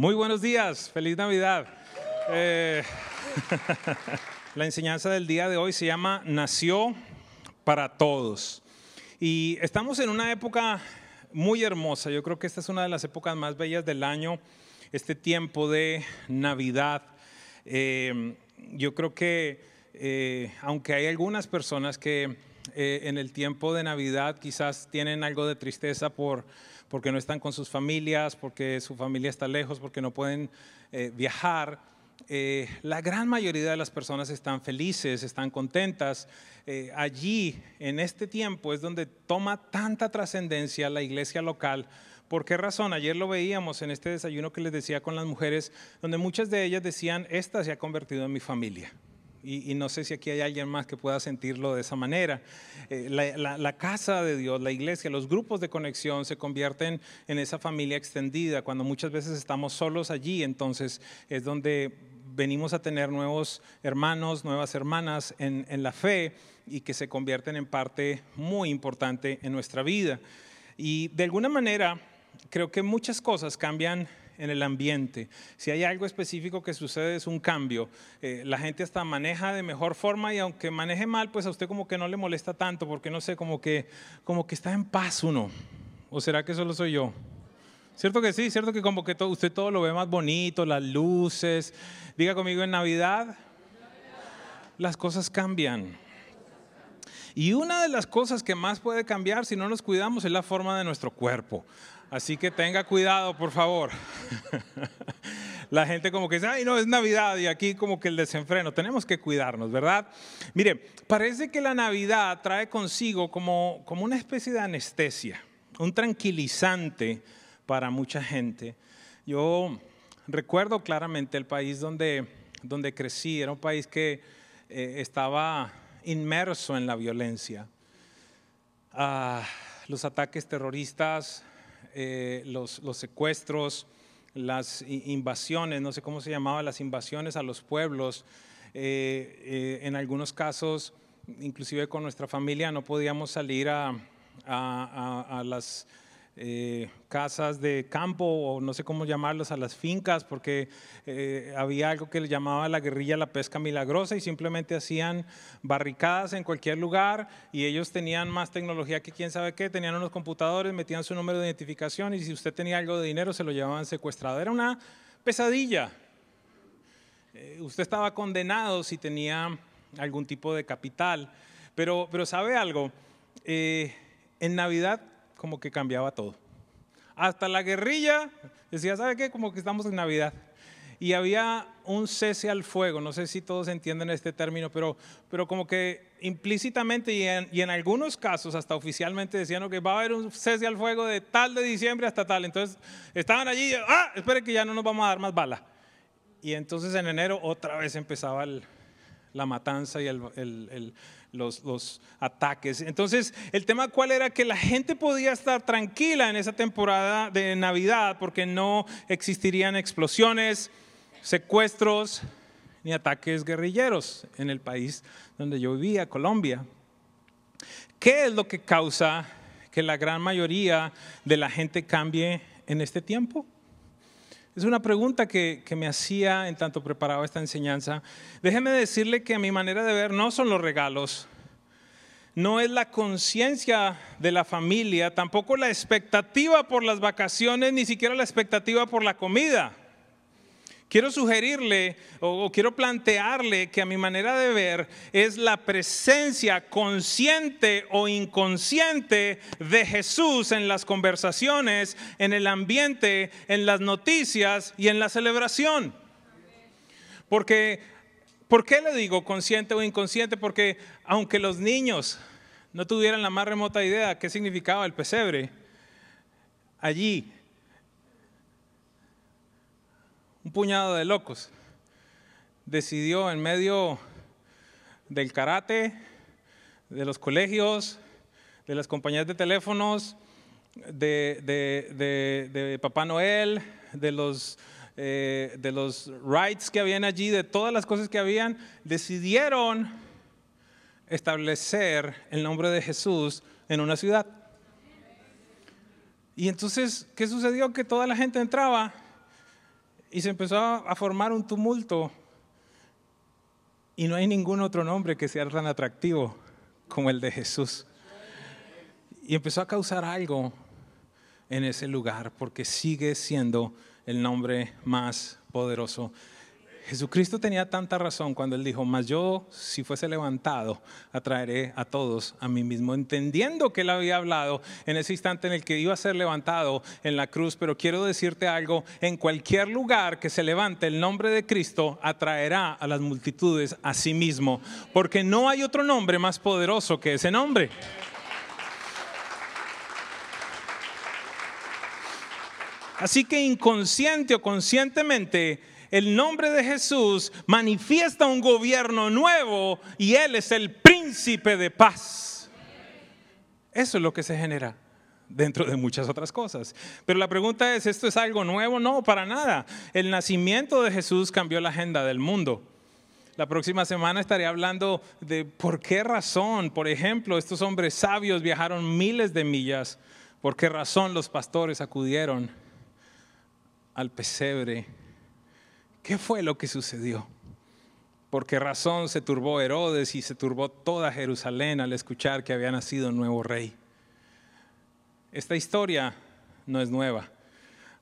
Muy buenos días, feliz Navidad. Eh, la enseñanza del día de hoy se llama Nació para todos. Y estamos en una época muy hermosa. Yo creo que esta es una de las épocas más bellas del año, este tiempo de Navidad. Eh, yo creo que eh, aunque hay algunas personas que en el tiempo de Navidad quizás tienen algo de tristeza por porque no están con sus familias, porque su familia está lejos, porque no pueden eh, viajar. Eh, la gran mayoría de las personas están felices, están contentas. Eh, allí, en este tiempo, es donde toma tanta trascendencia la iglesia local. ¿Por qué razón? Ayer lo veíamos en este desayuno que les decía con las mujeres, donde muchas de ellas decían, esta se ha convertido en mi familia y, no sé si aquí hay alguien más que pueda sentirlo de esa manera. Eh, la, casa de Dios, la iglesia, los grupos de conexión se convierten en esa familia extendida. Cuando muchas veces estamos solos allí, entonces es donde venimos a tener nuevos hermanos, nuevas hermanas en, en la fe y que se convierten en parte muy importante en nuestra vida. Y de alguna manera, creo que muchas cosas cambian en el ambiente. Si hay algo específico que sucede es un cambio. Eh, la gente hasta maneja de mejor forma y aunque maneje mal, pues a usted como que no le molesta tanto porque no sé, como que, como que está en paz uno. ¿O será que solo soy yo? ¿Cierto que sí? ¿Cierto que como que todo, usted todo lo ve más bonito, las luces? Diga conmigo en Navidad, las cosas cambian. Y una de las cosas que más puede cambiar si no nos cuidamos es la forma de nuestro cuerpo. Así que tenga cuidado, por favor. La gente como que dice, ay, no, es Navidad y aquí como que el desenfreno. Tenemos que cuidarnos, ¿verdad? Mire, parece que la Navidad trae consigo como, como una especie de anestesia, un tranquilizante para mucha gente. Yo recuerdo claramente el país donde, donde crecí, era un país que eh, estaba inmerso en la violencia. Ah, los ataques terroristas eh, los, secuestros, las invasiones, no sé cómo se llamaba, las invasiones a los pueblos. Eh, eh, en algunos casos, inclusive con nuestra familia, no podíamos salir a las eh, casas de campo o no sé cómo llamarlos, a las fincas, porque eh, había algo que le llamaba la guerrilla la pesca milagrosa y simplemente hacían barricadas en cualquier lugar y ellos tenían más tecnología que quién sabe qué, tenían unos computadores, metían su número de identificación y si usted tenía algo de dinero se lo llevaban secuestrado. Era una pesadilla. Eh, usted estaba condenado si tenía algún tipo de capital, pero, pero ¿sabe algo? en Navidad como que cambiaba todo. Hasta la guerrilla decía, ¿sabe qué? Como que estamos en Navidad. Y había un cese al fuego, no sé si todos entienden este término, pero, pero como que implícitamente y en, y en algunos casos hasta oficialmente decían que va a haber un cese al fuego de tal de diciembre hasta tal. Entonces estaban allí, ah, espere que ya no nos vamos a dar más bala. Y entonces en enero otra vez empezaba la matanza y el los, ataques. Entonces, el tema cuál era que la gente podía estar tranquila en esa temporada de Navidad porque no existirían explosiones, secuestros ni ataques guerrilleros en el país donde yo vivía, Colombia. ¿Qué es lo que causa que la gran mayoría de la gente cambie en este tiempo? Es una pregunta que, me hacía en tanto preparaba esta enseñanza. Déjeme decirle que a mi manera de ver no son los regalos, no es la conciencia de la familia, tampoco la expectativa por las vacaciones, ni siquiera la expectativa por la comida. Quiero sugerirle o, quiero plantearle que a mi manera de ver es la presencia consciente o inconsciente de Jesús en las conversaciones, en el ambiente, en las noticias y en la celebración. Porque, ¿por qué le digo consciente o inconsciente? Porque aunque los niños no tuvieran la más remota idea qué significaba el pesebre, allí un puñado de locos decidió en medio del karate, de los colegios, de las compañías de teléfonos, de, Papá Noel, de los, eh, de los rights que habían allí, de todas las cosas que habían, decidieron establecer el nombre de Jesús en una ciudad. Y entonces, ¿qué sucedió? Que toda la gente entraba Y se empezó a formar un tumulto. Y no hay ningún otro nombre que sea tan atractivo como el de Jesús. Y empezó a causar algo en ese lugar porque sigue siendo el nombre más poderoso Jesucristo tenía tanta razón cuando él dijo, mas yo si fuese levantado, atraeré a todos a mí mismo, entendiendo que él había hablado en ese instante en el que iba a ser levantado en la cruz, pero quiero decirte algo, en cualquier lugar que se levante el nombre de Cristo, atraerá a las multitudes a sí mismo, porque no hay otro nombre más poderoso que ese nombre. Así que inconsciente o conscientemente, el nombre de Jesús manifiesta un gobierno nuevo y Él es el príncipe de paz. Eso es lo que se genera dentro de muchas otras cosas. Pero la pregunta es, ¿esto es algo nuevo? No, para nada. El nacimiento de Jesús cambió la agenda del mundo. La próxima semana estaré hablando de por qué razón, por ejemplo, estos hombres sabios viajaron miles de millas, por qué razón los pastores acudieron al pesebre ¿Qué fue lo que sucedió? ¿Por qué razón se turbó Herodes y se turbó toda Jerusalén al escuchar que había nacido un nuevo rey? Esta historia no es nueva.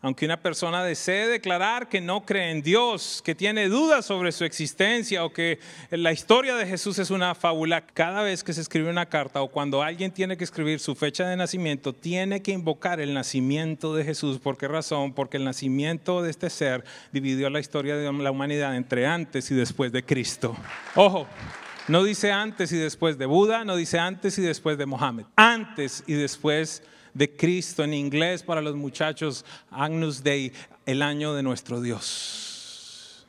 Aunque una persona desee declarar que no cree en Dios, que tiene dudas sobre su existencia o que la historia de Jesús es una fábula, cada vez que se escribe una carta o cuando alguien tiene que escribir su fecha de nacimiento, tiene que invocar el nacimiento de Jesús. ¿Por qué razón? Porque el nacimiento de este ser dividió la historia de la humanidad entre antes y después de Cristo. Ojo. No dice antes y después de Buda, no dice antes y después de Mohammed. Antes y después de de Cristo en inglés para los muchachos, Agnus Dei, el año de nuestro Dios.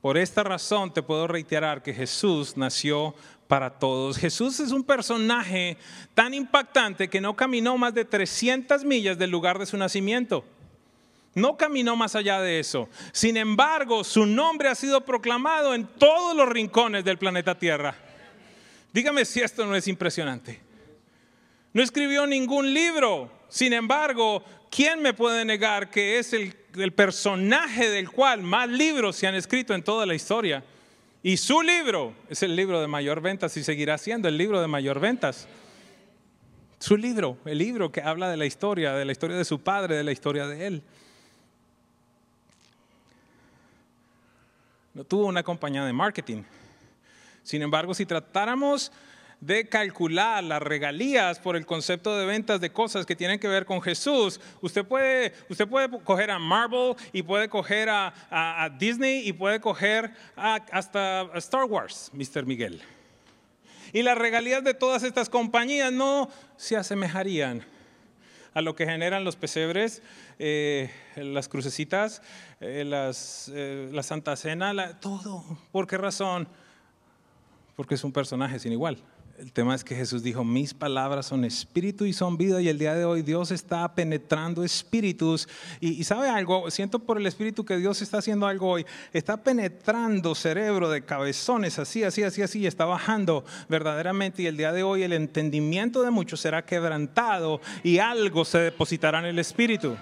Por esta razón te puedo reiterar que Jesús nació para todos. Jesús es un personaje tan impactante que no caminó más de 300 millas del lugar de su nacimiento. No caminó más allá de eso. Sin embargo, su nombre ha sido proclamado en todos los rincones del planeta Tierra. Dígame si esto no es impresionante. No escribió ningún libro. Sin embargo, ¿quién me puede negar que es el, personaje del cual más libros se han escrito en toda la historia? Y su libro es el libro de mayor ventas y seguirá siendo el libro de mayor ventas. Su libro, el libro que habla de la historia, de la historia de su padre, de la historia de él. No tuvo una compañía de marketing. Sin embargo, si tratáramos de calcular las regalías por el concepto de ventas de cosas que tienen que ver con Jesús, usted puede, usted puede coger a Marvel y puede coger a, Disney y puede coger hasta Star Wars, Mr. Miguel. Y las regalías de todas estas compañías no se asemejarían a lo que generan los pesebres, eh, las crucecitas, eh, las, eh, la Santa Cena, todo. ¿Por qué razón? Porque es un personaje sin igual. El tema es que Jesús dijo, mis palabras son espíritu y son vida y el día de hoy Dios está penetrando espíritus. Y, sabe algo, siento por el espíritu que Dios está haciendo algo hoy, está penetrando cerebro de cabezones así, así, así, así, está bajando verdaderamente. Y el día de hoy el entendimiento de muchos será quebrantado y algo se depositará en el espíritu.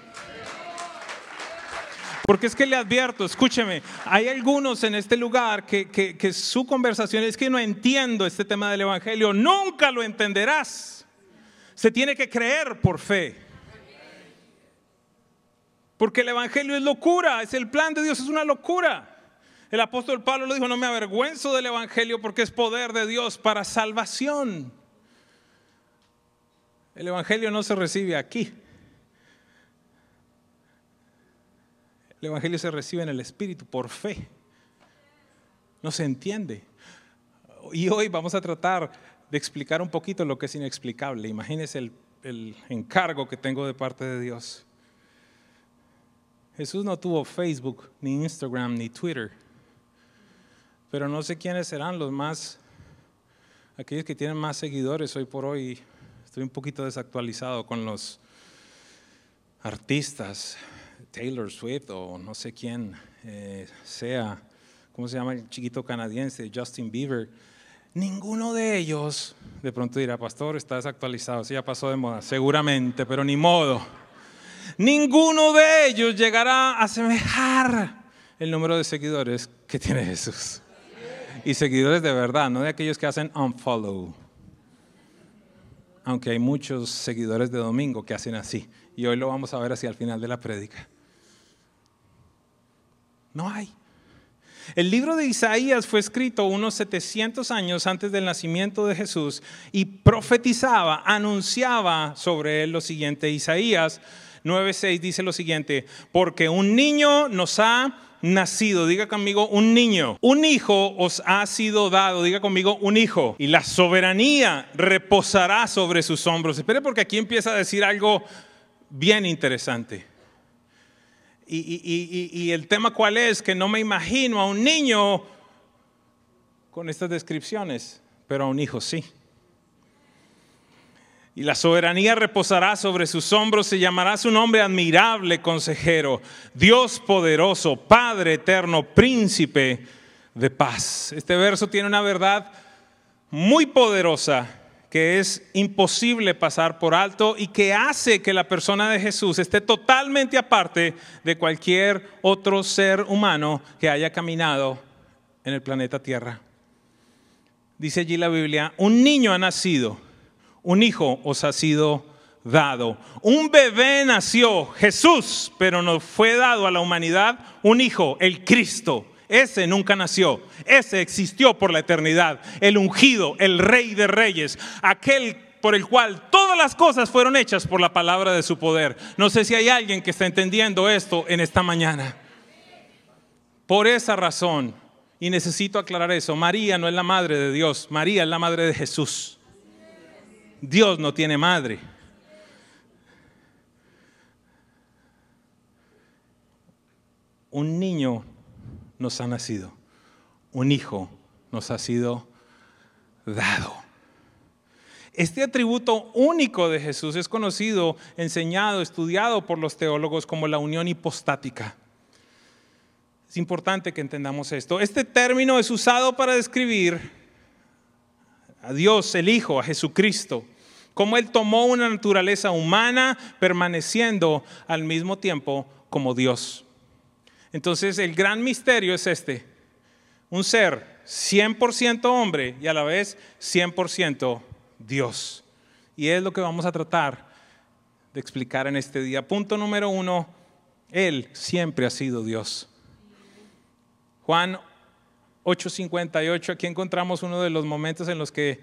Porque es que le advierto, escúcheme, hay algunos en este lugar que, su conversación es que no entiendo este tema del Evangelio. Nunca lo entenderás. Se tiene que creer por fe. Porque el Evangelio es locura, es el plan de Dios, es una locura. El apóstol Pablo lo dijo, no me avergüenzo del Evangelio porque es poder de Dios para salvación. El Evangelio no se recibe aquí. El Evangelio se recibe en el Espíritu por fe. No se entiende. Y hoy vamos a tratar de explicar un poquito lo que es inexplicable. Imagínense el, el encargo que tengo de parte de Dios. Jesús no tuvo Facebook, ni Instagram, ni Twitter. Pero no sé quiénes serán los más, aquellos que tienen más seguidores hoy por hoy. Estoy un poquito desactualizado con los artistas, Taylor Swift o no sé quién eh, sea, ¿cómo se llama el chiquito canadiense? Justin Bieber. Ninguno de ellos, de pronto dirá, pastor, está desactualizado, sí, ya pasó de moda, seguramente, pero ni modo. ninguno de ellos llegará a semejar el número de seguidores que tiene Jesús. Y seguidores de verdad, no de aquellos que hacen unfollow. Aunque hay muchos seguidores de domingo que hacen así. Y hoy lo vamos a ver hacia el final de la prédica. No hay. El libro de Isaías fue escrito unos 700 años antes del nacimiento de Jesús y profetizaba, anunciaba sobre él lo siguiente. Isaías 9:6 dice lo siguiente, porque un niño nos ha nacido, diga conmigo un niño, un hijo os ha sido dado, diga conmigo un hijo, y la soberanía reposará sobre sus hombros. Espere porque aquí empieza a decir algo bien interesante. Y, el tema cuál es, que no me imagino a un niño con estas descripciones, pero a un hijo sí. Y la soberanía reposará sobre sus hombros, se llamará su nombre admirable consejero, Dios poderoso, Padre eterno, príncipe de paz. Este verso tiene una verdad muy poderosa que es imposible pasar por alto y que hace que la persona de Jesús esté totalmente aparte de cualquier otro ser humano que haya caminado en el planeta Tierra. Dice allí la Biblia, un niño ha nacido, un hijo os ha sido dado, un bebé nació, Jesús, pero nos fue dado a la humanidad un hijo, el Cristo ese nunca nació, ese existió por la eternidad, el ungido, el rey de reyes, aquel por el cual todas las cosas fueron hechas por la palabra de su poder. No sé si hay alguien que está entendiendo esto en esta mañana. Por esa razón, y necesito aclarar eso, María no es la madre de Dios, María es la madre de Jesús. Dios no tiene madre. Un niño nos ha nacido, un hijo nos ha sido dado. Este atributo único de Jesús es conocido, enseñado, estudiado por los teólogos como la unión hipostática. Es importante que entendamos esto. Este término es usado para describir a Dios, el Hijo, a Jesucristo, como Él tomó una naturaleza humana permaneciendo al mismo tiempo como Dios. Entonces el gran misterio es este, un ser 100% hombre y a la vez 100% Dios. Y es lo que vamos a tratar de explicar en este día. Punto número uno, Él siempre ha sido Dios. Juan 8:58, aquí encontramos uno de los momentos en los que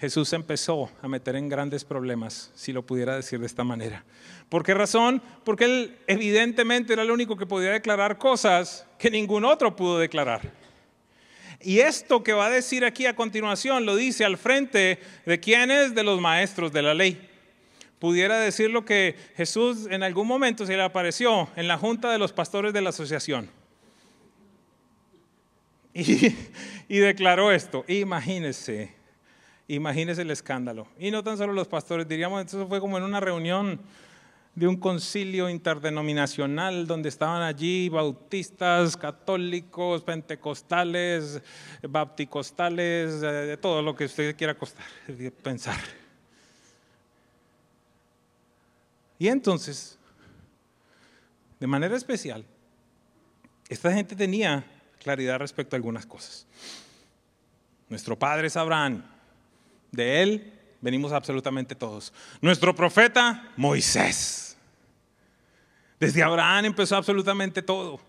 Jesús empezó a meter en grandes problemas, si lo pudiera decir de esta manera. ¿Por qué razón? Porque él evidentemente era el único que podía declarar cosas que ningún otro pudo declarar. Y esto que va a decir aquí a continuación lo dice al frente de quienes, de los maestros de la ley. Pudiera decir lo que Jesús en algún momento se le apareció en la junta de los pastores de la asociación. Y, y declaró esto, imagínese, Imagínese el escándalo. Y no tan solo los pastores, diríamos, eso fue como en una reunión de un concilio interdenominacional donde estaban allí bautistas, católicos, pentecostales, bapticostales, de todo lo que usted quiera costar, pensar. Y entonces, de manera especial, esta gente tenía claridad respecto a algunas cosas. Nuestro padre es Abraham, de él venimos absolutamente todos. Nuestro profeta, Moisés. Desde Abraham empezó absolutamente todo.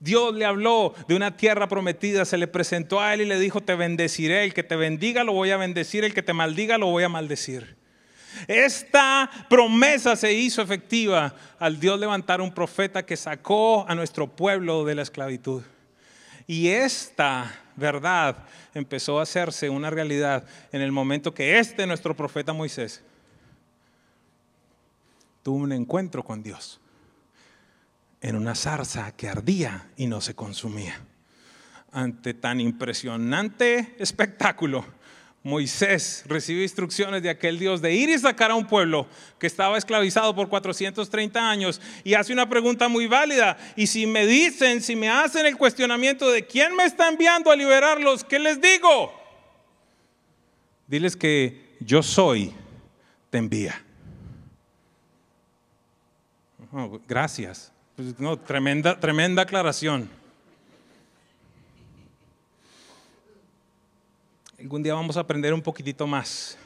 Dios le habló de una tierra prometida, se le presentó a él y le dijo, te bendeciré, el que te bendiga lo voy a bendecir, el que te maldiga lo voy a maldecir. Esta promesa se hizo efectiva al Dios levantar un profeta que sacó a nuestro pueblo de la esclavitud. Y esta verdad empezó a hacerse una realidad en el momento que este nuestro profeta Moisés tuvo un encuentro con Dios en una zarza que ardía y no se consumía. Ante tan impresionante espectáculo, Moisés recibe instrucciones de aquel Dios de ir y sacar a un pueblo que estaba esclavizado por 430 años y hace una pregunta muy válida. Y si me dicen, si me hacen el cuestionamiento de quién me está enviando a liberarlos, ¿qué les digo? Diles que yo soy, te envía. Oh, gracias. Pues, no, tremenda, tremenda aclaración. Algún día vamos a aprender un poquitito más.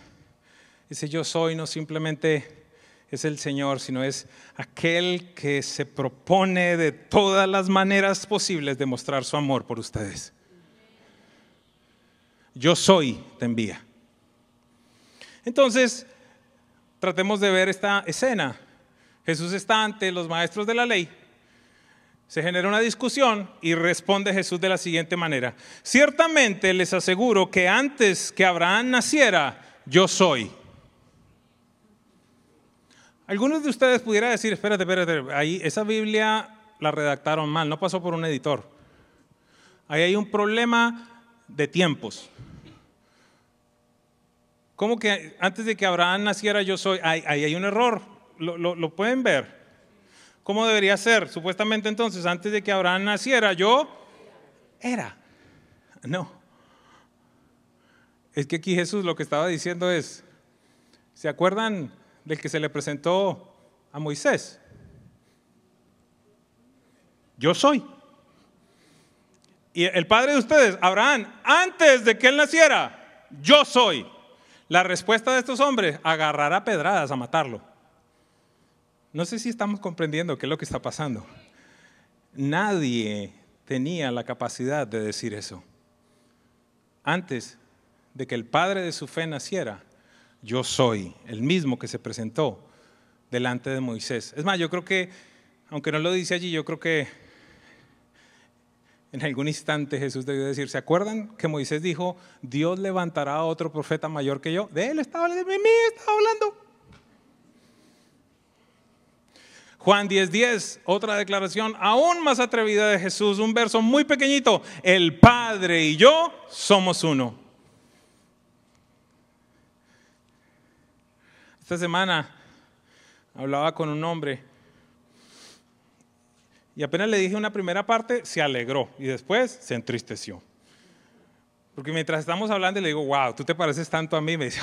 Ese yo soy no simplemente es el Señor, sino es aquel que se propone de todas las maneras posibles de mostrar su amor por ustedes. Yo soy, te envía. Entonces, tratemos de ver esta escena. Jesús está ante los maestros de la ley. Se genera una discusión y responde Jesús de la siguiente manera. Ciertamente les aseguro que antes que Abraham naciera, yo soy. Algunos de ustedes pudieran decir, espérate, espérate, ahí esa Biblia la redactaron mal, no pasó por un editor. Ahí hay un problema de tiempos. ¿Cómo que antes de que Abraham naciera yo soy? Ahí, hay un error, lo, lo pueden ver. ¿Cómo debería ser? Supuestamente entonces, antes de que Abraham naciera yo era. No. Es que aquí Jesús lo que estaba diciendo es, ¿se acuerdan del que se le presentó a Moisés. Yo soy. Y el padre de ustedes, Abraham, antes de que él naciera, yo soy. La respuesta de estos hombres, agarrar a pedradas a matarlo. No sé si estamos comprendiendo qué es lo que está pasando. Nadie tenía la capacidad de decir eso. Antes de que el padre de su fe naciera, yo soy, el mismo que se presentó delante de Moisés. Es más, yo creo que, aunque no lo dice allí, yo creo que en algún instante Jesús debió decir, ¿se acuerdan que Moisés dijo, Dios levantará a otro profeta mayor que yo? De él estaba de mí estaba hablando. Juan 10:10, 10, otra declaración aún más atrevida de Jesús, un verso muy pequeñito, el Padre y yo somos uno. Esta semana hablaba con un hombre y apenas le dije una primera parte, se alegró y después se entristeció. Porque mientras estamos hablando le digo, wow, tú te pareces tanto a mí, me dice,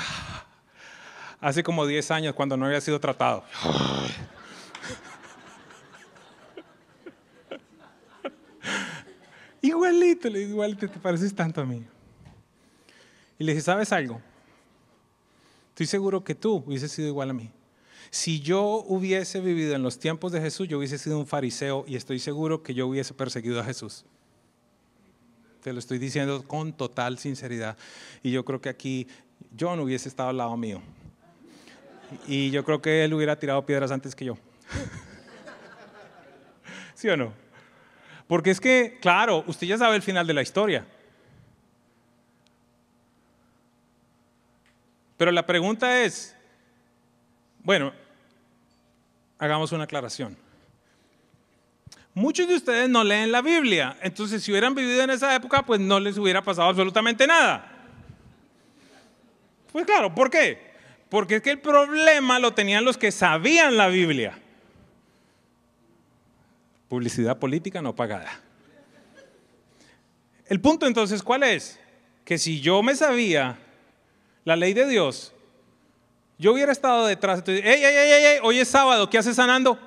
hace como 10 años cuando no había sido tratado. Igualito, le digo, igualito, te pareces tanto a mí. Y le dije, ¿sabes algo? Estoy seguro que tú hubieses sido igual a mí. Si yo hubiese vivido en los tiempos de Jesús, yo hubiese sido un fariseo y estoy seguro que yo hubiese perseguido a Jesús. Te lo estoy diciendo con total sinceridad. Y yo creo que aquí John hubiese estado al lado mío. Y yo creo que él hubiera tirado piedras antes que yo. ¿Sí o no? Porque es que, claro, usted ya sabe el final de la historia. Pero la pregunta es, bueno, hagamos una aclaración. Muchos de ustedes no leen la Biblia, entonces si hubieran vivido en esa época, pues no les hubiera pasado absolutamente nada. Pues claro, ¿por qué? Porque es que el problema lo tenían los que sabían la Biblia. Publicidad política no pagada. El punto entonces, ¿cuál es? Que si yo me sabía la ley de Dios, yo hubiera estado detrás. ey, ey, ey, ey, hoy es sábado, ¿qué hace sanando?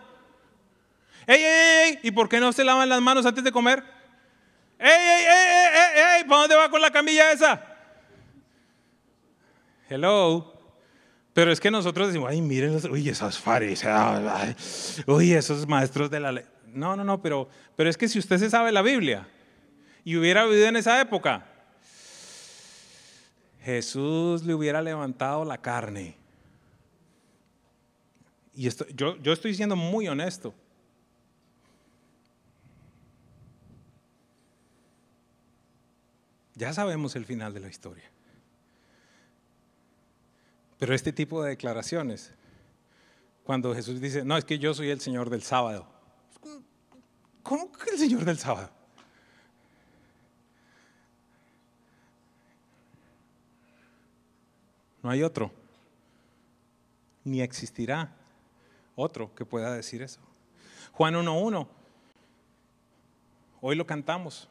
Ey, ey, ey, ¿y por qué no se lavan las manos antes de comer? Ey, ey, ey, ey, ey, ¿para dónde va con la camilla esa? Hello. Pero es que nosotros decimos, ay, miren, uy, esos fariseos, uy, esos maestros de la ley. No, no, no, pero, pero es que si usted se sabe la Biblia y hubiera vivido en esa época, Jesús le hubiera levantado la carne. Y esto, yo, yo estoy siendo muy honesto. Ya sabemos el final de la historia. Pero este tipo de declaraciones, cuando Jesús dice, no, es que yo soy el Señor del sábado. ¿Cómo que el Señor del sábado? No hay otro. Ni existirá otro que pueda decir eso. Juan 1.1. Hoy lo cantamos.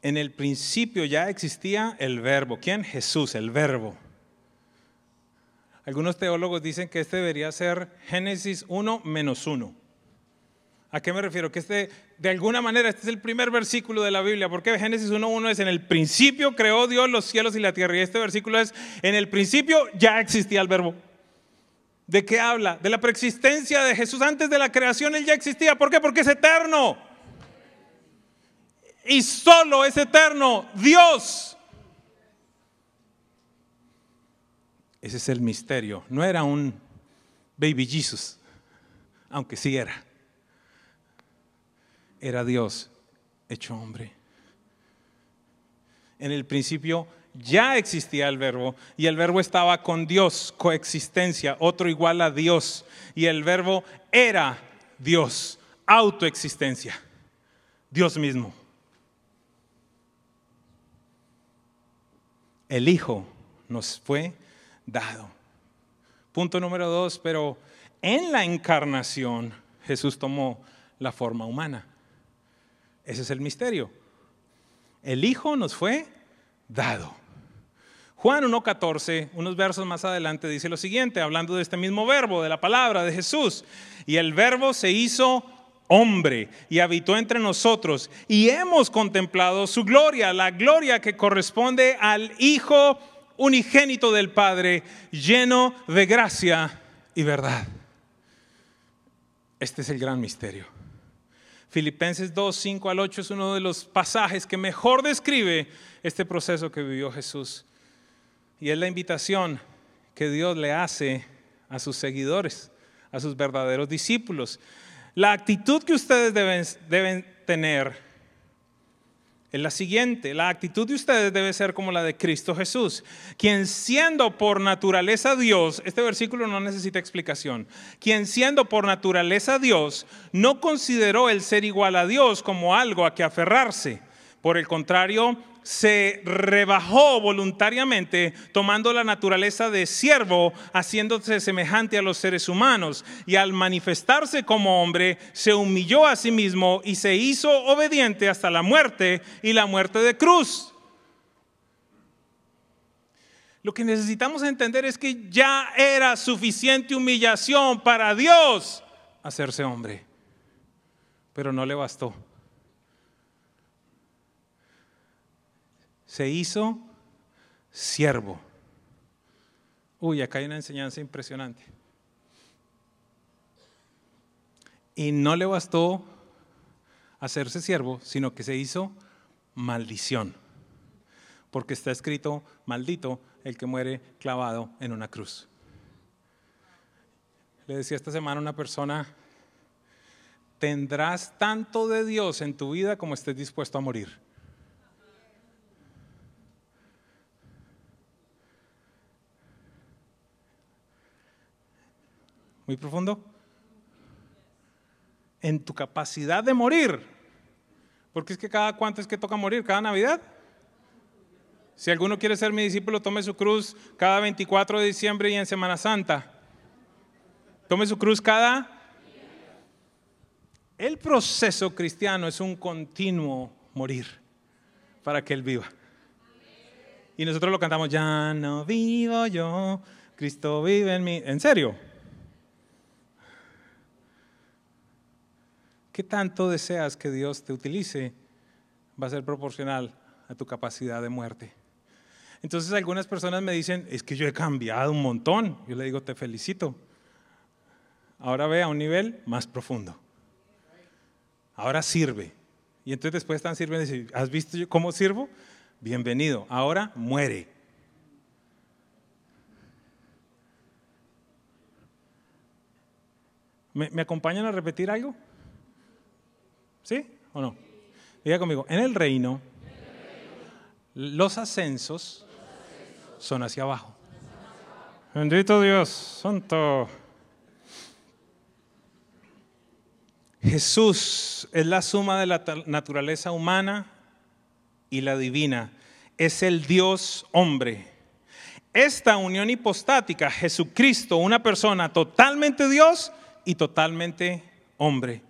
En el principio ya existía el verbo. ¿Quién? Jesús, el verbo. Algunos teólogos dicen que este debería ser Génesis 1 menos 1. ¿A qué me refiero? Que este, de alguna manera, este es el primer versículo de la Biblia. Porque Génesis 1.1 es en el principio creó Dios los cielos y la tierra. Y este versículo es en el principio ya existía el verbo. ¿De qué habla? De la preexistencia de Jesús. Antes de la creación Él ya existía. ¿Por qué? Porque es eterno. Y solo es eterno Dios. Ese es el misterio. No era un baby Jesus, aunque sí era era Dios hecho hombre. En el principio ya existía el verbo y el verbo estaba con Dios, coexistencia, otro igual a Dios. Y el verbo era Dios, autoexistencia, Dios mismo. El Hijo nos fue dado. Punto número dos, pero en la encarnación Jesús tomó la forma humana. Ese es el misterio. El Hijo nos fue dado. Juan 1.14, unos versos más adelante, dice lo siguiente, hablando de este mismo verbo, de la palabra de Jesús. Y el verbo se hizo hombre y habitó entre nosotros y hemos contemplado su gloria, la gloria que corresponde al Hijo unigénito del Padre, lleno de gracia y verdad. Este es el gran misterio. Filipenses 2, 5 al 8 es uno de los pasajes que mejor describe este proceso que vivió Jesús. Y es la invitación que Dios le hace a sus seguidores, a sus verdaderos discípulos. La actitud que ustedes deben, deben tener es la siguiente. La actitud de ustedes debe ser como la de Cristo Jesús, quien siendo por naturaleza Dios, este versículo no necesita explicación, quien siendo por naturaleza Dios, no consideró el ser igual a Dios como algo a que aferrarse. Por el contrario, se rebajó voluntariamente, tomando la naturaleza de siervo, haciéndose semejante a los seres humanos, y al manifestarse como hombre, se humilló a sí mismo y se hizo obediente hasta la muerte y la muerte de cruz. Lo que necesitamos entender es que ya era suficiente humillación para Dios hacerse hombre, pero no le bastó. Se hizo siervo. Uy, acá hay una enseñanza impresionante. Y no le bastó hacerse siervo, sino que se hizo maldición. Porque está escrito, maldito el que muere clavado en una cruz. Le decía esta semana una persona, tendrás tanto de Dios en tu vida como estés dispuesto a morir. Muy profundo, en tu capacidad de morir. Porque es que cada cuánto es que toca morir, cada Navidad. Si alguno quiere ser mi discípulo, tome su cruz cada 24 de diciembre y en Semana Santa. Tome su cruz cada... El proceso cristiano es un continuo morir para que Él viva. Y nosotros lo cantamos, ya no vivo yo, Cristo vive en mí. ¿En serio? ¿Qué tanto deseas que Dios te utilice? Va a ser proporcional a tu capacidad de muerte. Entonces algunas personas me dicen, es que yo he cambiado un montón. Yo le digo, te felicito. Ahora ve a un nivel más profundo. Ahora sirve. Y entonces después están sirviendo y dicen, ¿has visto cómo sirvo? Bienvenido. Ahora muere. ¿Me, ¿Me acompañan a repetir algo? ¿Sí o no? Diga conmigo, en el reino los ascensos son hacia abajo. Bendito Dios, santo. Jesús es la suma de la naturaleza humana y la divina. Es el Dios hombre. Esta unión hipostática, Jesucristo, una persona totalmente Dios y totalmente hombre.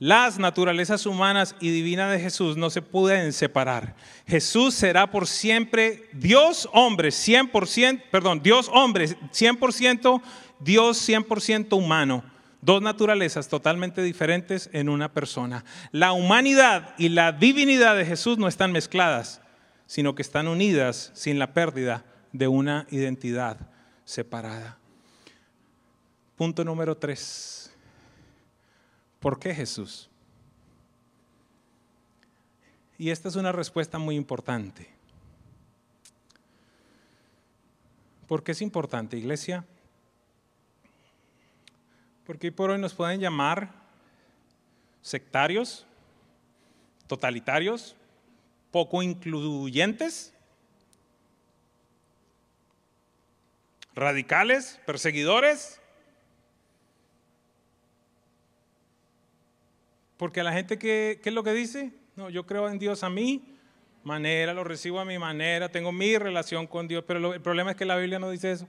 Las naturalezas humanas y divinas de Jesús no se pueden separar. Jesús será por siempre Dios hombre, 100%, perdón, Dios hombre, 100%, Dios 100% humano. Dos naturalezas totalmente diferentes en una persona. La humanidad y la divinidad de Jesús no están mezcladas, sino que están unidas sin la pérdida de una identidad separada. Punto número tres. ¿Por qué Jesús? Y esta es una respuesta muy importante. ¿Por qué es importante, iglesia? Porque por hoy nos pueden llamar sectarios, totalitarios, poco incluyentes, radicales, perseguidores. Porque la gente, ¿qué, ¿qué es lo que dice? No, yo creo en Dios a mí manera, lo recibo a mi manera, tengo mi relación con Dios, pero el problema es que la Biblia no dice eso.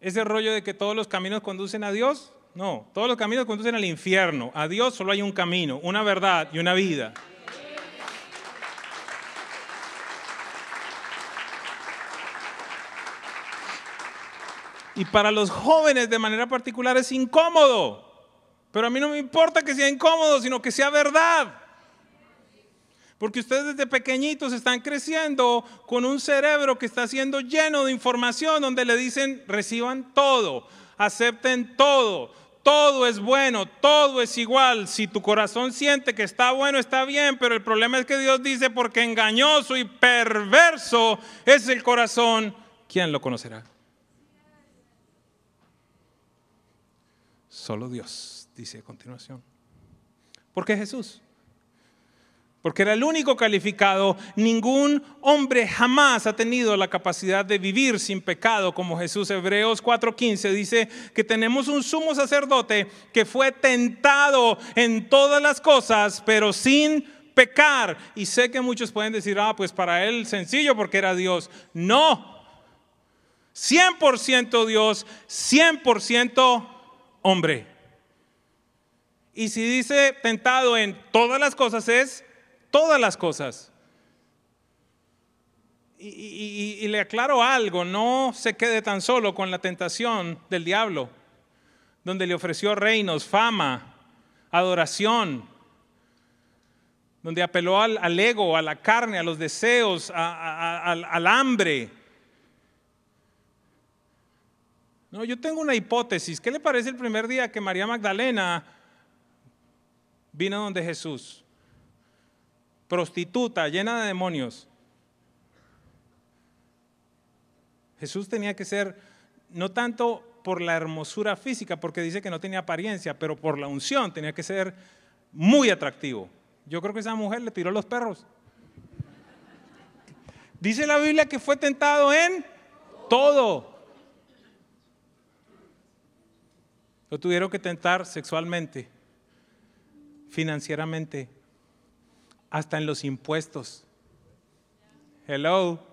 Ese rollo de que todos los caminos conducen a Dios, no, todos los caminos conducen al infierno. A Dios solo hay un camino, una verdad y una vida. Y para los jóvenes de manera particular es incómodo. Pero a mí no me importa que sea incómodo, sino que sea verdad. Porque ustedes desde pequeñitos están creciendo con un cerebro que está siendo lleno de información donde le dicen reciban todo, acepten todo, todo es bueno, todo es igual. Si tu corazón siente que está bueno, está bien, pero el problema es que Dios dice porque engañoso y perverso es el corazón, ¿quién lo conocerá? Solo Dios, dice a continuación. ¿Por qué Jesús? porque era el único calificado. Ningún hombre jamás ha tenido la capacidad de vivir sin pecado como Jesús. Hebreos 4:15 dice que tenemos un sumo sacerdote que fue tentado en todas las cosas, pero sin pecar. Y sé que muchos pueden decir, ah, pues para él sencillo porque era Dios. No. 100% Dios, 100% hombre. Y si dice tentado en todas las cosas es todas las cosas. Y, le aclaro algo, no se quede tan solo con la tentación del diablo, donde le ofreció reinos, fama, adoración, donde apeló al, ego, a la carne, a los deseos, al, al hambre. No, yo tengo una hipótesis. ¿Qué le parece el primer día que María Magdalena vino donde Jesús? prostituta, llena de demonios. Jesús tenía que ser no tanto por la hermosura física, porque dice que no tenía apariencia, pero por la unción tenía que ser muy atractivo. Yo creo que esa mujer le tiró los perros. Dice la Biblia que fue tentado en todo. Lo tuvieron que tentar sexualmente, financieramente, hasta en los impuestos. Hello.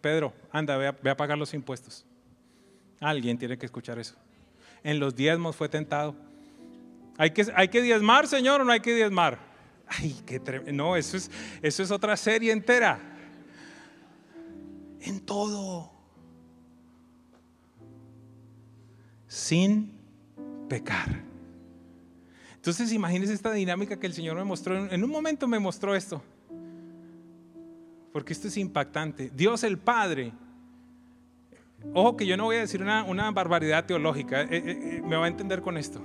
Pedro, anda, ve a, pagar los impuestos. Alguien tiene que escuchar eso. En los diezmos fue tentado. ¿Hay que, hay que diezmar, Señor, o no hay que diezmar? Ay, qué No, eso es, eso es otra serie entera. En todo. Sin pecar. Entonces imagínense esta dinámica que el Señor me mostró. En un momento me mostró esto. Porque esto es impactante. Dios el Padre. Ojo que yo no voy a decir una, barbaridad teológica. Eh, eh, eh, me va a entender con esto.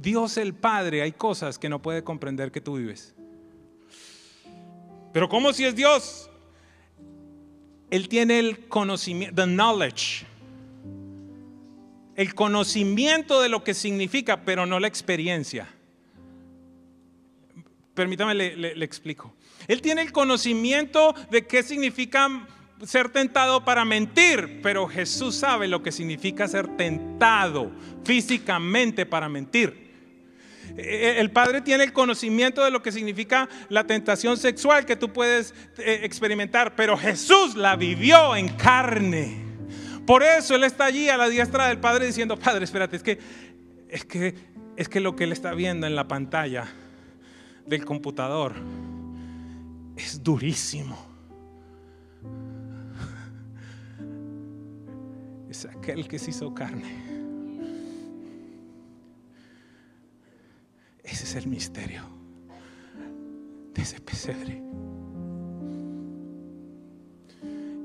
Dios el Padre, hay cosas que no puede comprender que tú vives. Pero ¿cómo si es Dios? Él tiene el conocimiento, the knowledge el conocimiento de lo que significa, pero no la experiencia. Permítame, le, explico. Él tiene el conocimiento de qué significa ser tentado para mentir, pero Jesús sabe lo que significa ser tentado físicamente para mentir. E, e, el Padre tiene el conocimiento de lo que significa la tentación sexual que tú puedes eh, experimentar, pero Jesús la vivió en carne. Por eso Él está allí a la diestra del Padre diciendo, Padre, espérate, es que, es que, es que lo que Él está viendo en la pantalla del computador es durísimo. es aquel que se hizo carne. Ese es el misterio de ese pesebre.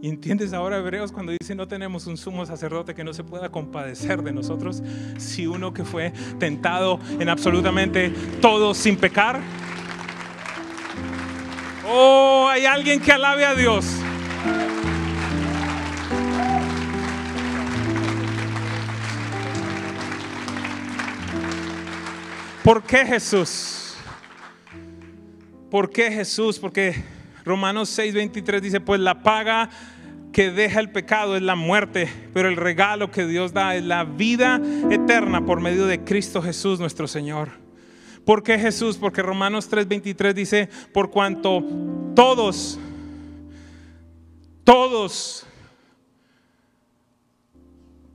Y entiendes ahora, Hebreos, cuando dice no tenemos un sumo sacerdote que no se pueda compadecer de nosotros, si uno que fue tentado en absolutamente todo sin pecar. Oh, hay alguien que alabe a Dios. ¿Por qué Jesús? ¿Por qué Jesús? Porque Romanos 6:23 dice, pues la paga que deja el pecado es la muerte, pero el regalo que Dios da es la vida eterna por medio de Cristo Jesús nuestro Señor. ¿Por qué Jesús? Porque Romanos 3:23 dice, por cuanto todos, todos,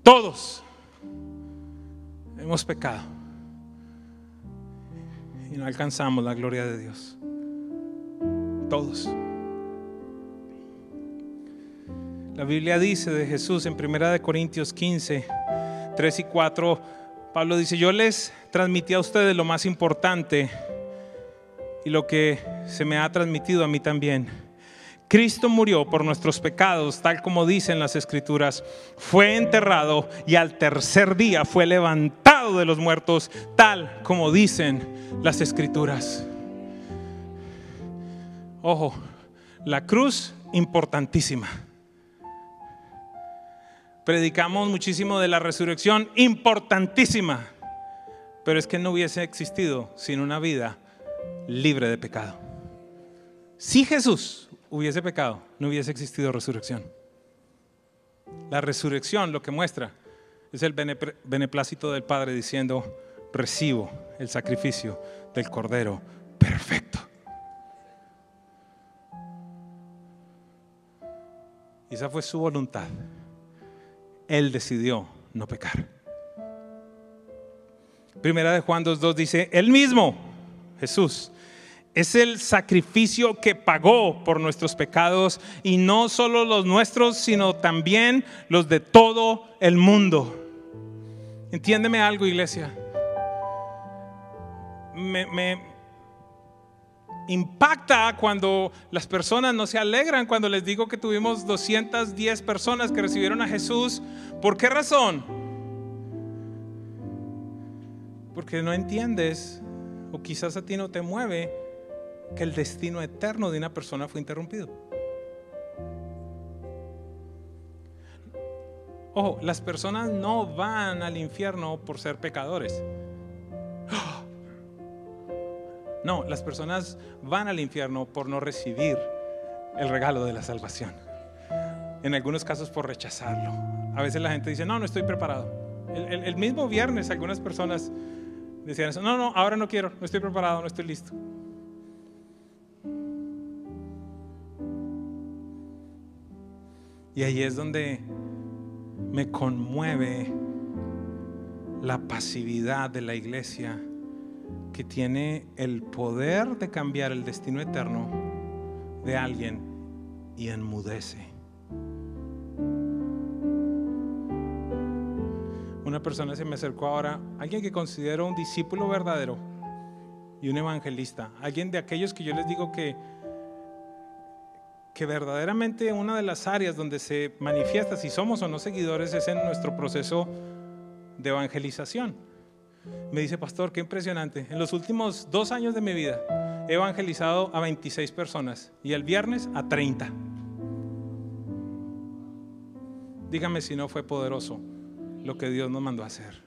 todos hemos pecado y no alcanzamos la gloria de Dios. Todos. La Biblia dice de Jesús en 1 Corintios 15, 3 y 4, Pablo dice, yo les transmití a ustedes lo más importante y lo que se me ha transmitido a mí también. Cristo murió por nuestros pecados, tal como dicen las escrituras, fue enterrado y al tercer día fue levantado de los muertos, tal como dicen las escrituras. Ojo, la cruz importantísima predicamos muchísimo de la resurrección, importantísima, pero es que no hubiese existido sin una vida libre de pecado. Si Jesús hubiese pecado, no hubiese existido resurrección. La resurrección lo que muestra es el beneplácito del Padre diciendo, recibo el sacrificio del Cordero perfecto. Y esa fue su voluntad. Él decidió no pecar. Primera de Juan 2.2 dice, Él mismo, Jesús, es el sacrificio que pagó por nuestros pecados y no solo los nuestros, sino también los de todo el mundo. Entiéndeme algo, iglesia. Me, me, impacta cuando las personas no se alegran cuando les digo que tuvimos 210 personas que recibieron a Jesús. ¿Por qué razón? Porque no entiendes, o quizás a ti no te mueve, que el destino eterno de una persona fue interrumpido. Ojo, las personas no van al infierno por ser pecadores. No, las personas van al infierno por no recibir el regalo de la salvación. En algunos casos por rechazarlo. A veces la gente dice, no, no estoy preparado. El, mismo viernes algunas personas decían no, no, ahora no quiero, no estoy preparado, no estoy listo. Y ahí es donde me conmueve la pasividad de la iglesia que tiene el poder de cambiar el destino eterno de alguien y enmudece. Una persona se me acercó ahora, alguien que considero un discípulo verdadero y un evangelista, alguien de aquellos que yo les digo que que verdaderamente una de las áreas donde se manifiesta si somos o no seguidores es en nuestro proceso de evangelización. Me dice, pastor, qué impresionante. En los últimos dos años de mi vida he evangelizado a 26 personas y el viernes a 30. Dígame si no fue poderoso lo que Dios nos mandó a hacer.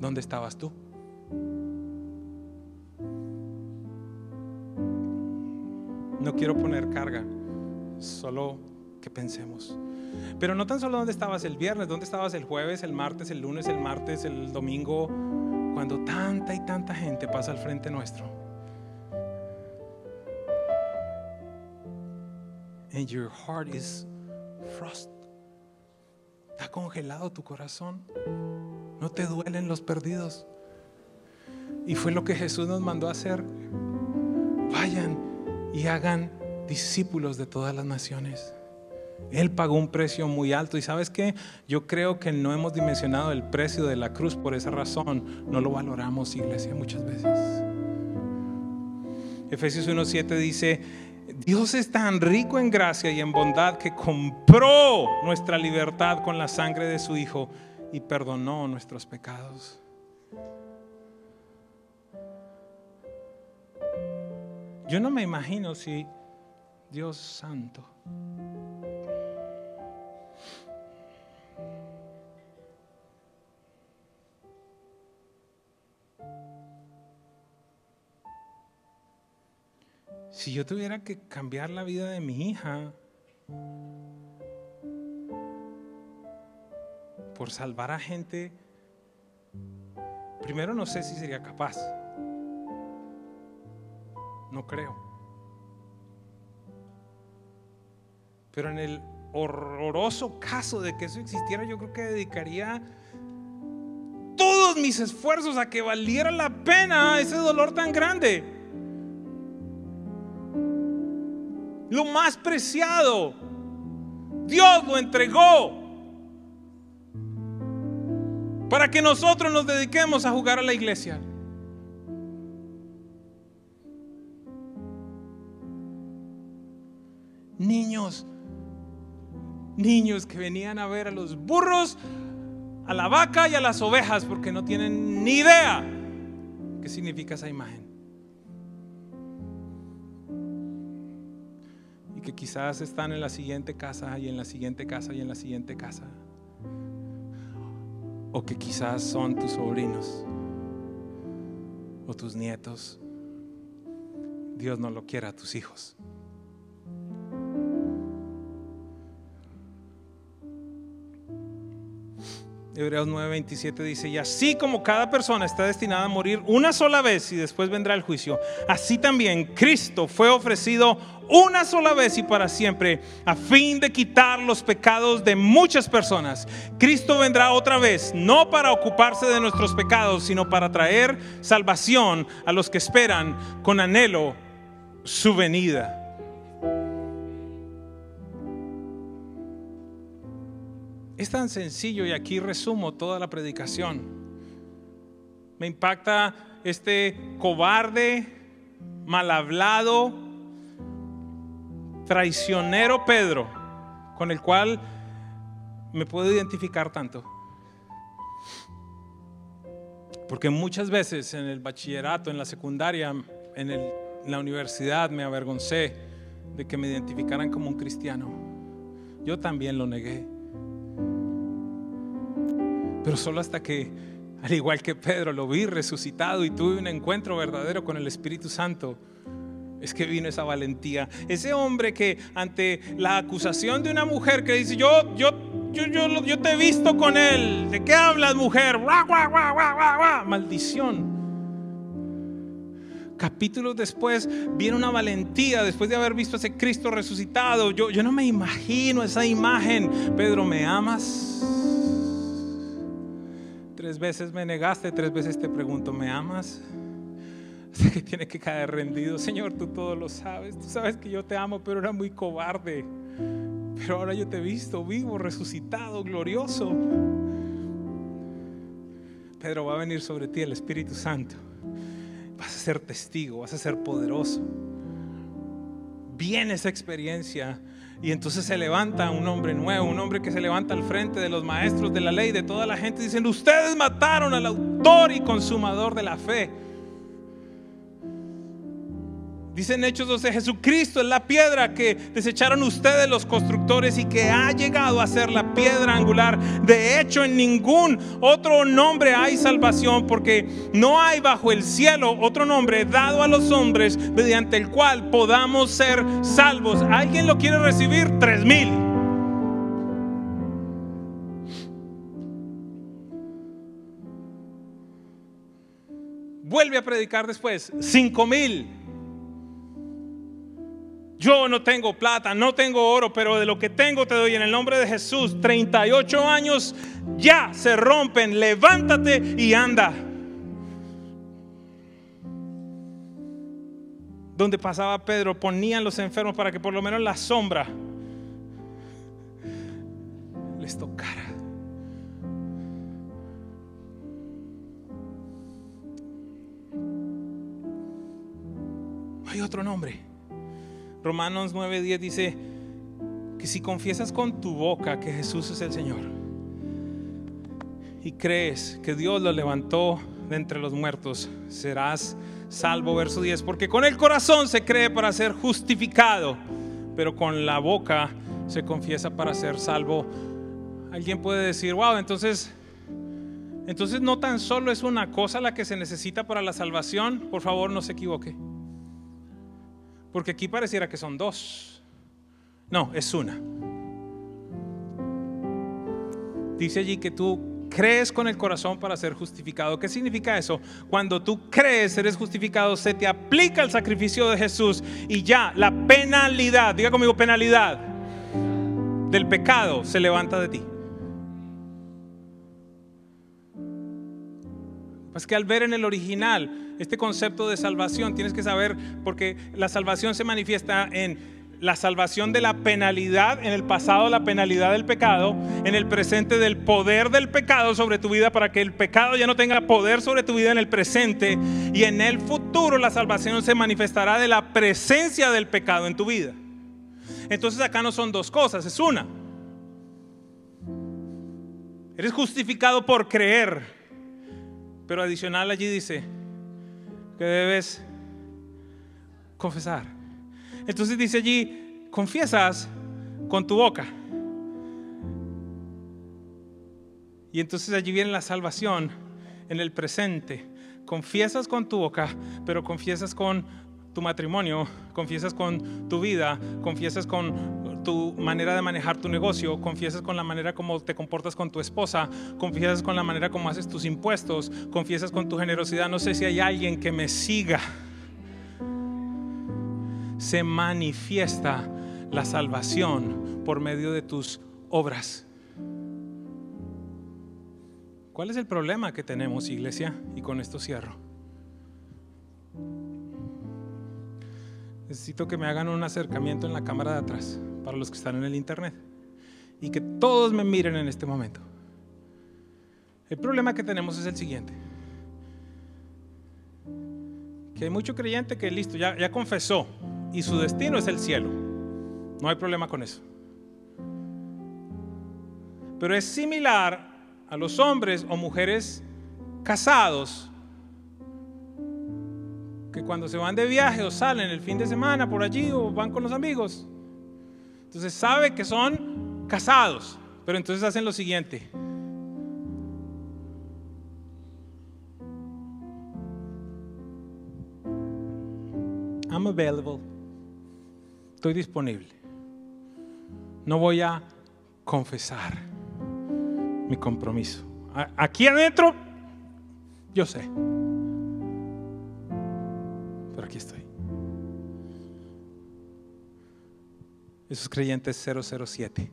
¿Dónde estabas tú? No quiero poner carga, solo que pensemos. Pero no tan solo dónde estabas el viernes, dónde estabas el jueves, el martes, el lunes, el martes, el domingo, cuando tanta y tanta gente pasa al frente nuestro. And your heart is frost. Está congelado tu corazón. No te duelen los perdidos. Y fue lo que Jesús nos mandó a hacer. Vayan y hagan discípulos de todas las naciones. Él pagó un precio muy alto y sabes qué, yo creo que no hemos dimensionado el precio de la cruz por esa razón. No lo valoramos, iglesia, muchas veces. Efesios 1.7 dice, Dios es tan rico en gracia y en bondad que compró nuestra libertad con la sangre de su Hijo y perdonó nuestros pecados. Yo no me imagino si Dios santo. Si yo tuviera que cambiar la vida de mi hija por salvar a gente, primero no sé si sería capaz. No creo. Pero en el horroroso caso de que eso existiera, yo creo que dedicaría todos mis esfuerzos a que valiera la pena ese dolor tan grande. Lo más preciado. Dios lo entregó para que nosotros nos dediquemos a jugar a la iglesia. Niños, niños que venían a ver a los burros, a la vaca y a las ovejas porque no tienen ni idea qué significa esa imagen. Que quizás están en la siguiente casa y en la siguiente casa y en la siguiente casa. O que quizás son tus sobrinos o tus nietos. Dios no lo quiera a tus hijos. Hebreos 9:27 dice, y así como cada persona está destinada a morir una sola vez y después vendrá el juicio, así también Cristo fue ofrecido una sola vez y para siempre a fin de quitar los pecados de muchas personas. Cristo vendrá otra vez, no para ocuparse de nuestros pecados, sino para traer salvación a los que esperan con anhelo su venida. Es tan sencillo y aquí resumo toda la predicación. Me impacta este cobarde, mal hablado, traicionero Pedro, con el cual me puedo identificar tanto. Porque muchas veces en el bachillerato, en la secundaria, en, la universidad me avergoncé de que me identificaran como un cristiano. Yo también lo negué. Pero solo hasta que, al igual que Pedro, lo vi resucitado y tuve un encuentro verdadero con el Espíritu Santo, es que vino esa valentía. Ese hombre que ante la acusación de una mujer que dice, yo, yo, yo, yo, yo te he visto con él, ¿de qué hablas mujer? Maldición capítulos después viene una valentía después de haber visto a ese Cristo resucitado. Yo, yo no me imagino esa imagen. Pedro, ¿me amas? Tres veces me negaste, tres veces te pregunto, ¿me amas? Sé que tiene que caer rendido. Señor, tú todo lo sabes. Tú sabes que yo te amo, pero era muy cobarde. Pero ahora yo te he visto vivo, resucitado, glorioso. Pedro, va a venir sobre ti el Espíritu Santo. Vas a ser testigo, vas a ser poderoso. Viene esa experiencia y entonces se levanta un hombre nuevo, un hombre que se levanta al frente de los maestros de la ley, de toda la gente, diciendo, ustedes mataron al autor y consumador de la fe. Dicen Hechos 12, Jesucristo es la piedra que desecharon ustedes los constructores y que ha llegado a ser la piedra angular. De hecho, en ningún otro nombre hay salvación porque no hay bajo el cielo otro nombre dado a los hombres mediante el cual podamos ser salvos. ¿Alguien lo quiere recibir? Tres mil. Vuelve a predicar después. Cinco mil. Yo no tengo plata, no tengo oro, pero de lo que tengo te doy en el nombre de Jesús. 38 años ya se rompen. Levántate y anda. Donde pasaba Pedro, ponían los enfermos para que por lo menos la sombra les tocara. Hay otro nombre Romanos 9:10 dice que si confiesas con tu boca que Jesús es el Señor y crees que Dios lo levantó de entre los muertos, serás salvo. Verso 10, porque con el corazón se cree para ser justificado, pero con la boca se confiesa para ser salvo. Alguien puede decir, wow, entonces, entonces no tan solo es una cosa la que se necesita para la salvación, por favor no se equivoque. Porque aquí pareciera que son dos. No, es una. Dice allí que tú crees con el corazón para ser justificado. ¿Qué significa eso? Cuando tú crees, eres justificado, se te aplica el sacrificio de Jesús y ya la penalidad, diga conmigo penalidad, del pecado se levanta de ti. Es que al ver en el original este concepto de salvación, tienes que saber, porque la salvación se manifiesta en la salvación de la penalidad, en el pasado la penalidad del pecado, en el presente del poder del pecado sobre tu vida para que el pecado ya no tenga poder sobre tu vida en el presente y en el futuro la salvación se manifestará de la presencia del pecado en tu vida. Entonces acá no son dos cosas, es una. Eres justificado por creer, pero adicional allí dice que debes confesar. Entonces dice allí, confiesas con tu boca. Y entonces allí viene la salvación en el presente. Confiesas con tu boca, pero confiesas con tu matrimonio, confiesas con tu vida, confiesas con tu manera de manejar tu negocio, confiesas con la manera como te comportas con tu esposa, confiesas con la manera como haces tus impuestos, confiesas con tu generosidad. No sé si hay alguien que me siga. Se manifiesta la salvación por medio de tus obras. ¿Cuál es el problema que tenemos, iglesia? Y con esto cierro. Necesito que me hagan un acercamiento en la cámara de atrás, para los que están en el internet, y que todos me miren en este momento. El problema que tenemos es el siguiente. Que hay mucho creyente que listo, ya, ya confesó, y su destino es el cielo. No hay problema con eso. Pero es similar a los hombres o mujeres casados que cuando se van de viaje o salen el fin de semana por allí o van con los amigos, entonces sabe que son casados, pero entonces hacen lo siguiente. I'm available. Estoy disponible. No voy a confesar mi compromiso. Aquí adentro, yo sé aquí estoy. Esos creyentes 007.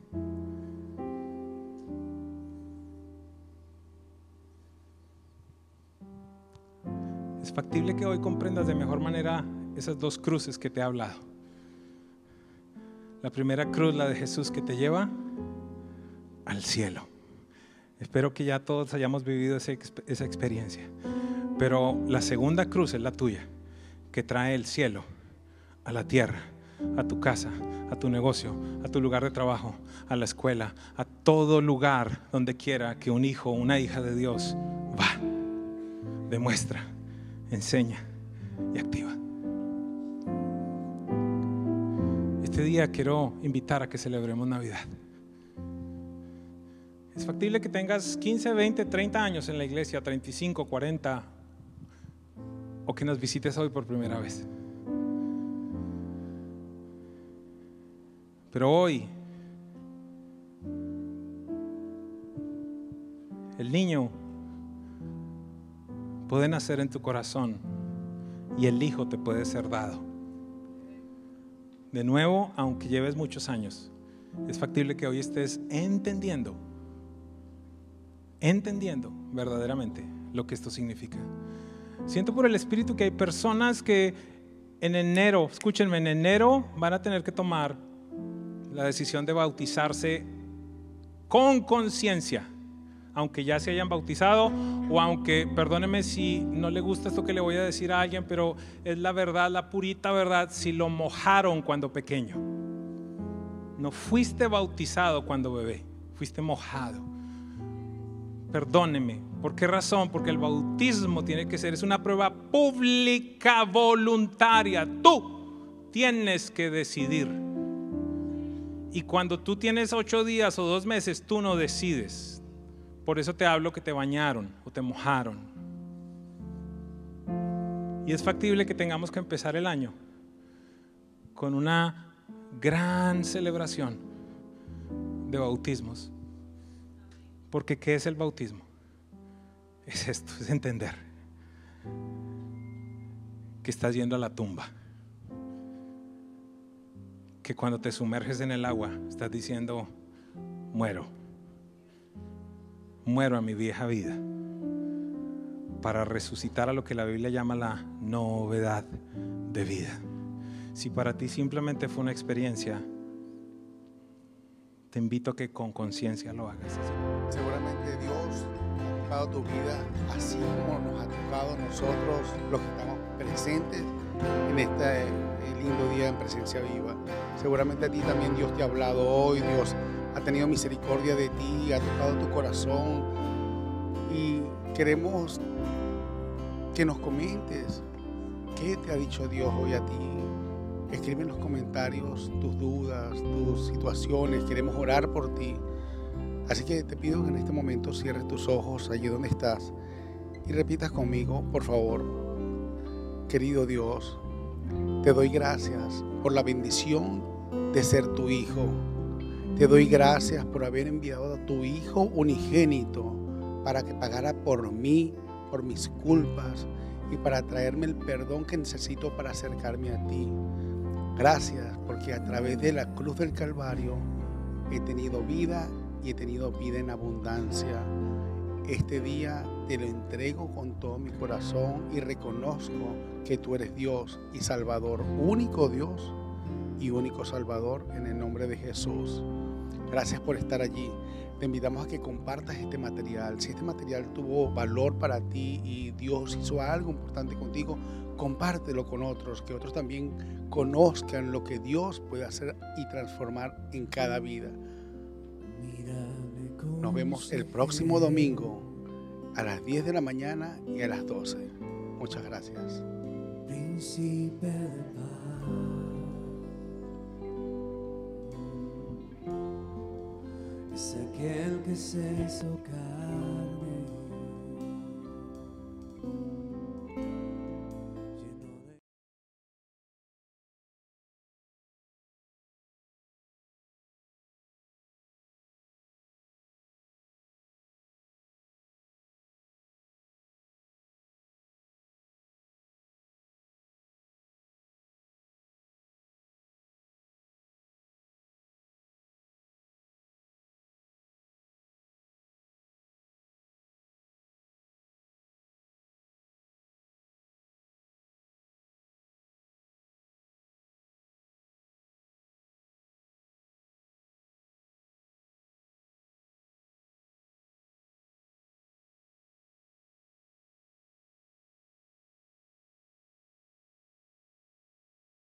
Es factible que hoy comprendas de mejor manera esas dos cruces que te he hablado. La primera cruz, la de Jesús, que te lleva al cielo. Espero que ya todos hayamos vivido esa, experiencia. Pero la segunda cruz es la tuya que trae el cielo a la tierra, a tu casa, a tu negocio, a tu lugar de trabajo, a la escuela, a todo lugar donde quiera que un hijo o una hija de Dios va, demuestra, enseña y activa. Este día quiero invitar a que celebremos Navidad. Es factible que tengas 15, 20, 30 años en la iglesia, 35, 40, o que nos visites hoy por primera vez. Pero hoy el niño puede nacer en tu corazón y el hijo te puede ser dado. De nuevo, aunque lleves muchos años, es factible que hoy estés entendiendo, entendiendo verdaderamente lo que esto significa. Siento por el Espíritu que hay personas que en enero, escúchenme, en enero van a tener que tomar la decisión de bautizarse con conciencia, aunque ya se hayan bautizado o aunque, perdóneme si no le gusta esto que le voy a decir a alguien, pero es la verdad, la purita verdad, si lo mojaron cuando pequeño. No fuiste bautizado cuando bebé, fuiste mojado. Perdóneme, ¿por qué razón? Porque el bautismo tiene que ser, es una prueba pública, voluntaria. Tú tienes que decidir. Y cuando tú tienes ocho días o dos meses, tú no decides. Por eso te hablo que te bañaron o te mojaron. Y es factible que tengamos que empezar el año con una gran celebración de bautismos. Porque ¿qué es el bautismo? Es esto, es entender que estás yendo a la tumba. Que cuando te sumerges en el agua estás diciendo, muero muero a mi vieja vida para resucitar a lo que la Biblia llama la novedad de vida. Si para ti simplemente fue una experiencia, te invito a que con conciencia lo hagas. Seguramente Dios tocado tu vida así como nos ha tocado nosotros los que estamos presentes en este lindo día en presencia viva. Seguramente a ti también Dios te ha hablado hoy, Dios ha tenido misericordia de ti, ha tocado tu corazón y queremos que nos comentes qué te ha dicho Dios hoy a ti. Escribe en los comentarios tus dudas, tus situaciones, queremos orar por ti. Así que te pido que en este momento cierres tus ojos allí donde estás y repitas conmigo, por favor. Querido Dios, te doy gracias por la bendición de ser tu hijo te doy gracias por haber enviado a tu Hijo unigénito para que pagara por mí, por mis culpas y para traerme el perdón que necesito para acercarme a ti. Gracias porque a través de la cruz del Calvario he tenido vida y he tenido vida en abundancia. Este día te lo entrego con todo mi corazón y reconozco que tú eres Dios y Salvador, único Dios y único Salvador en el nombre de Jesús. Gracias por estar allí. Te invitamos a que compartas este material. Si este material tuvo valor para ti y Dios hizo algo importante contigo, compártelo con otros, que otros también conozcan lo que Dios puede hacer y transformar en cada vida. Nos vemos el próximo domingo a las 10 de la mañana y a las 12. Muchas gracias. es aquel que se hizo.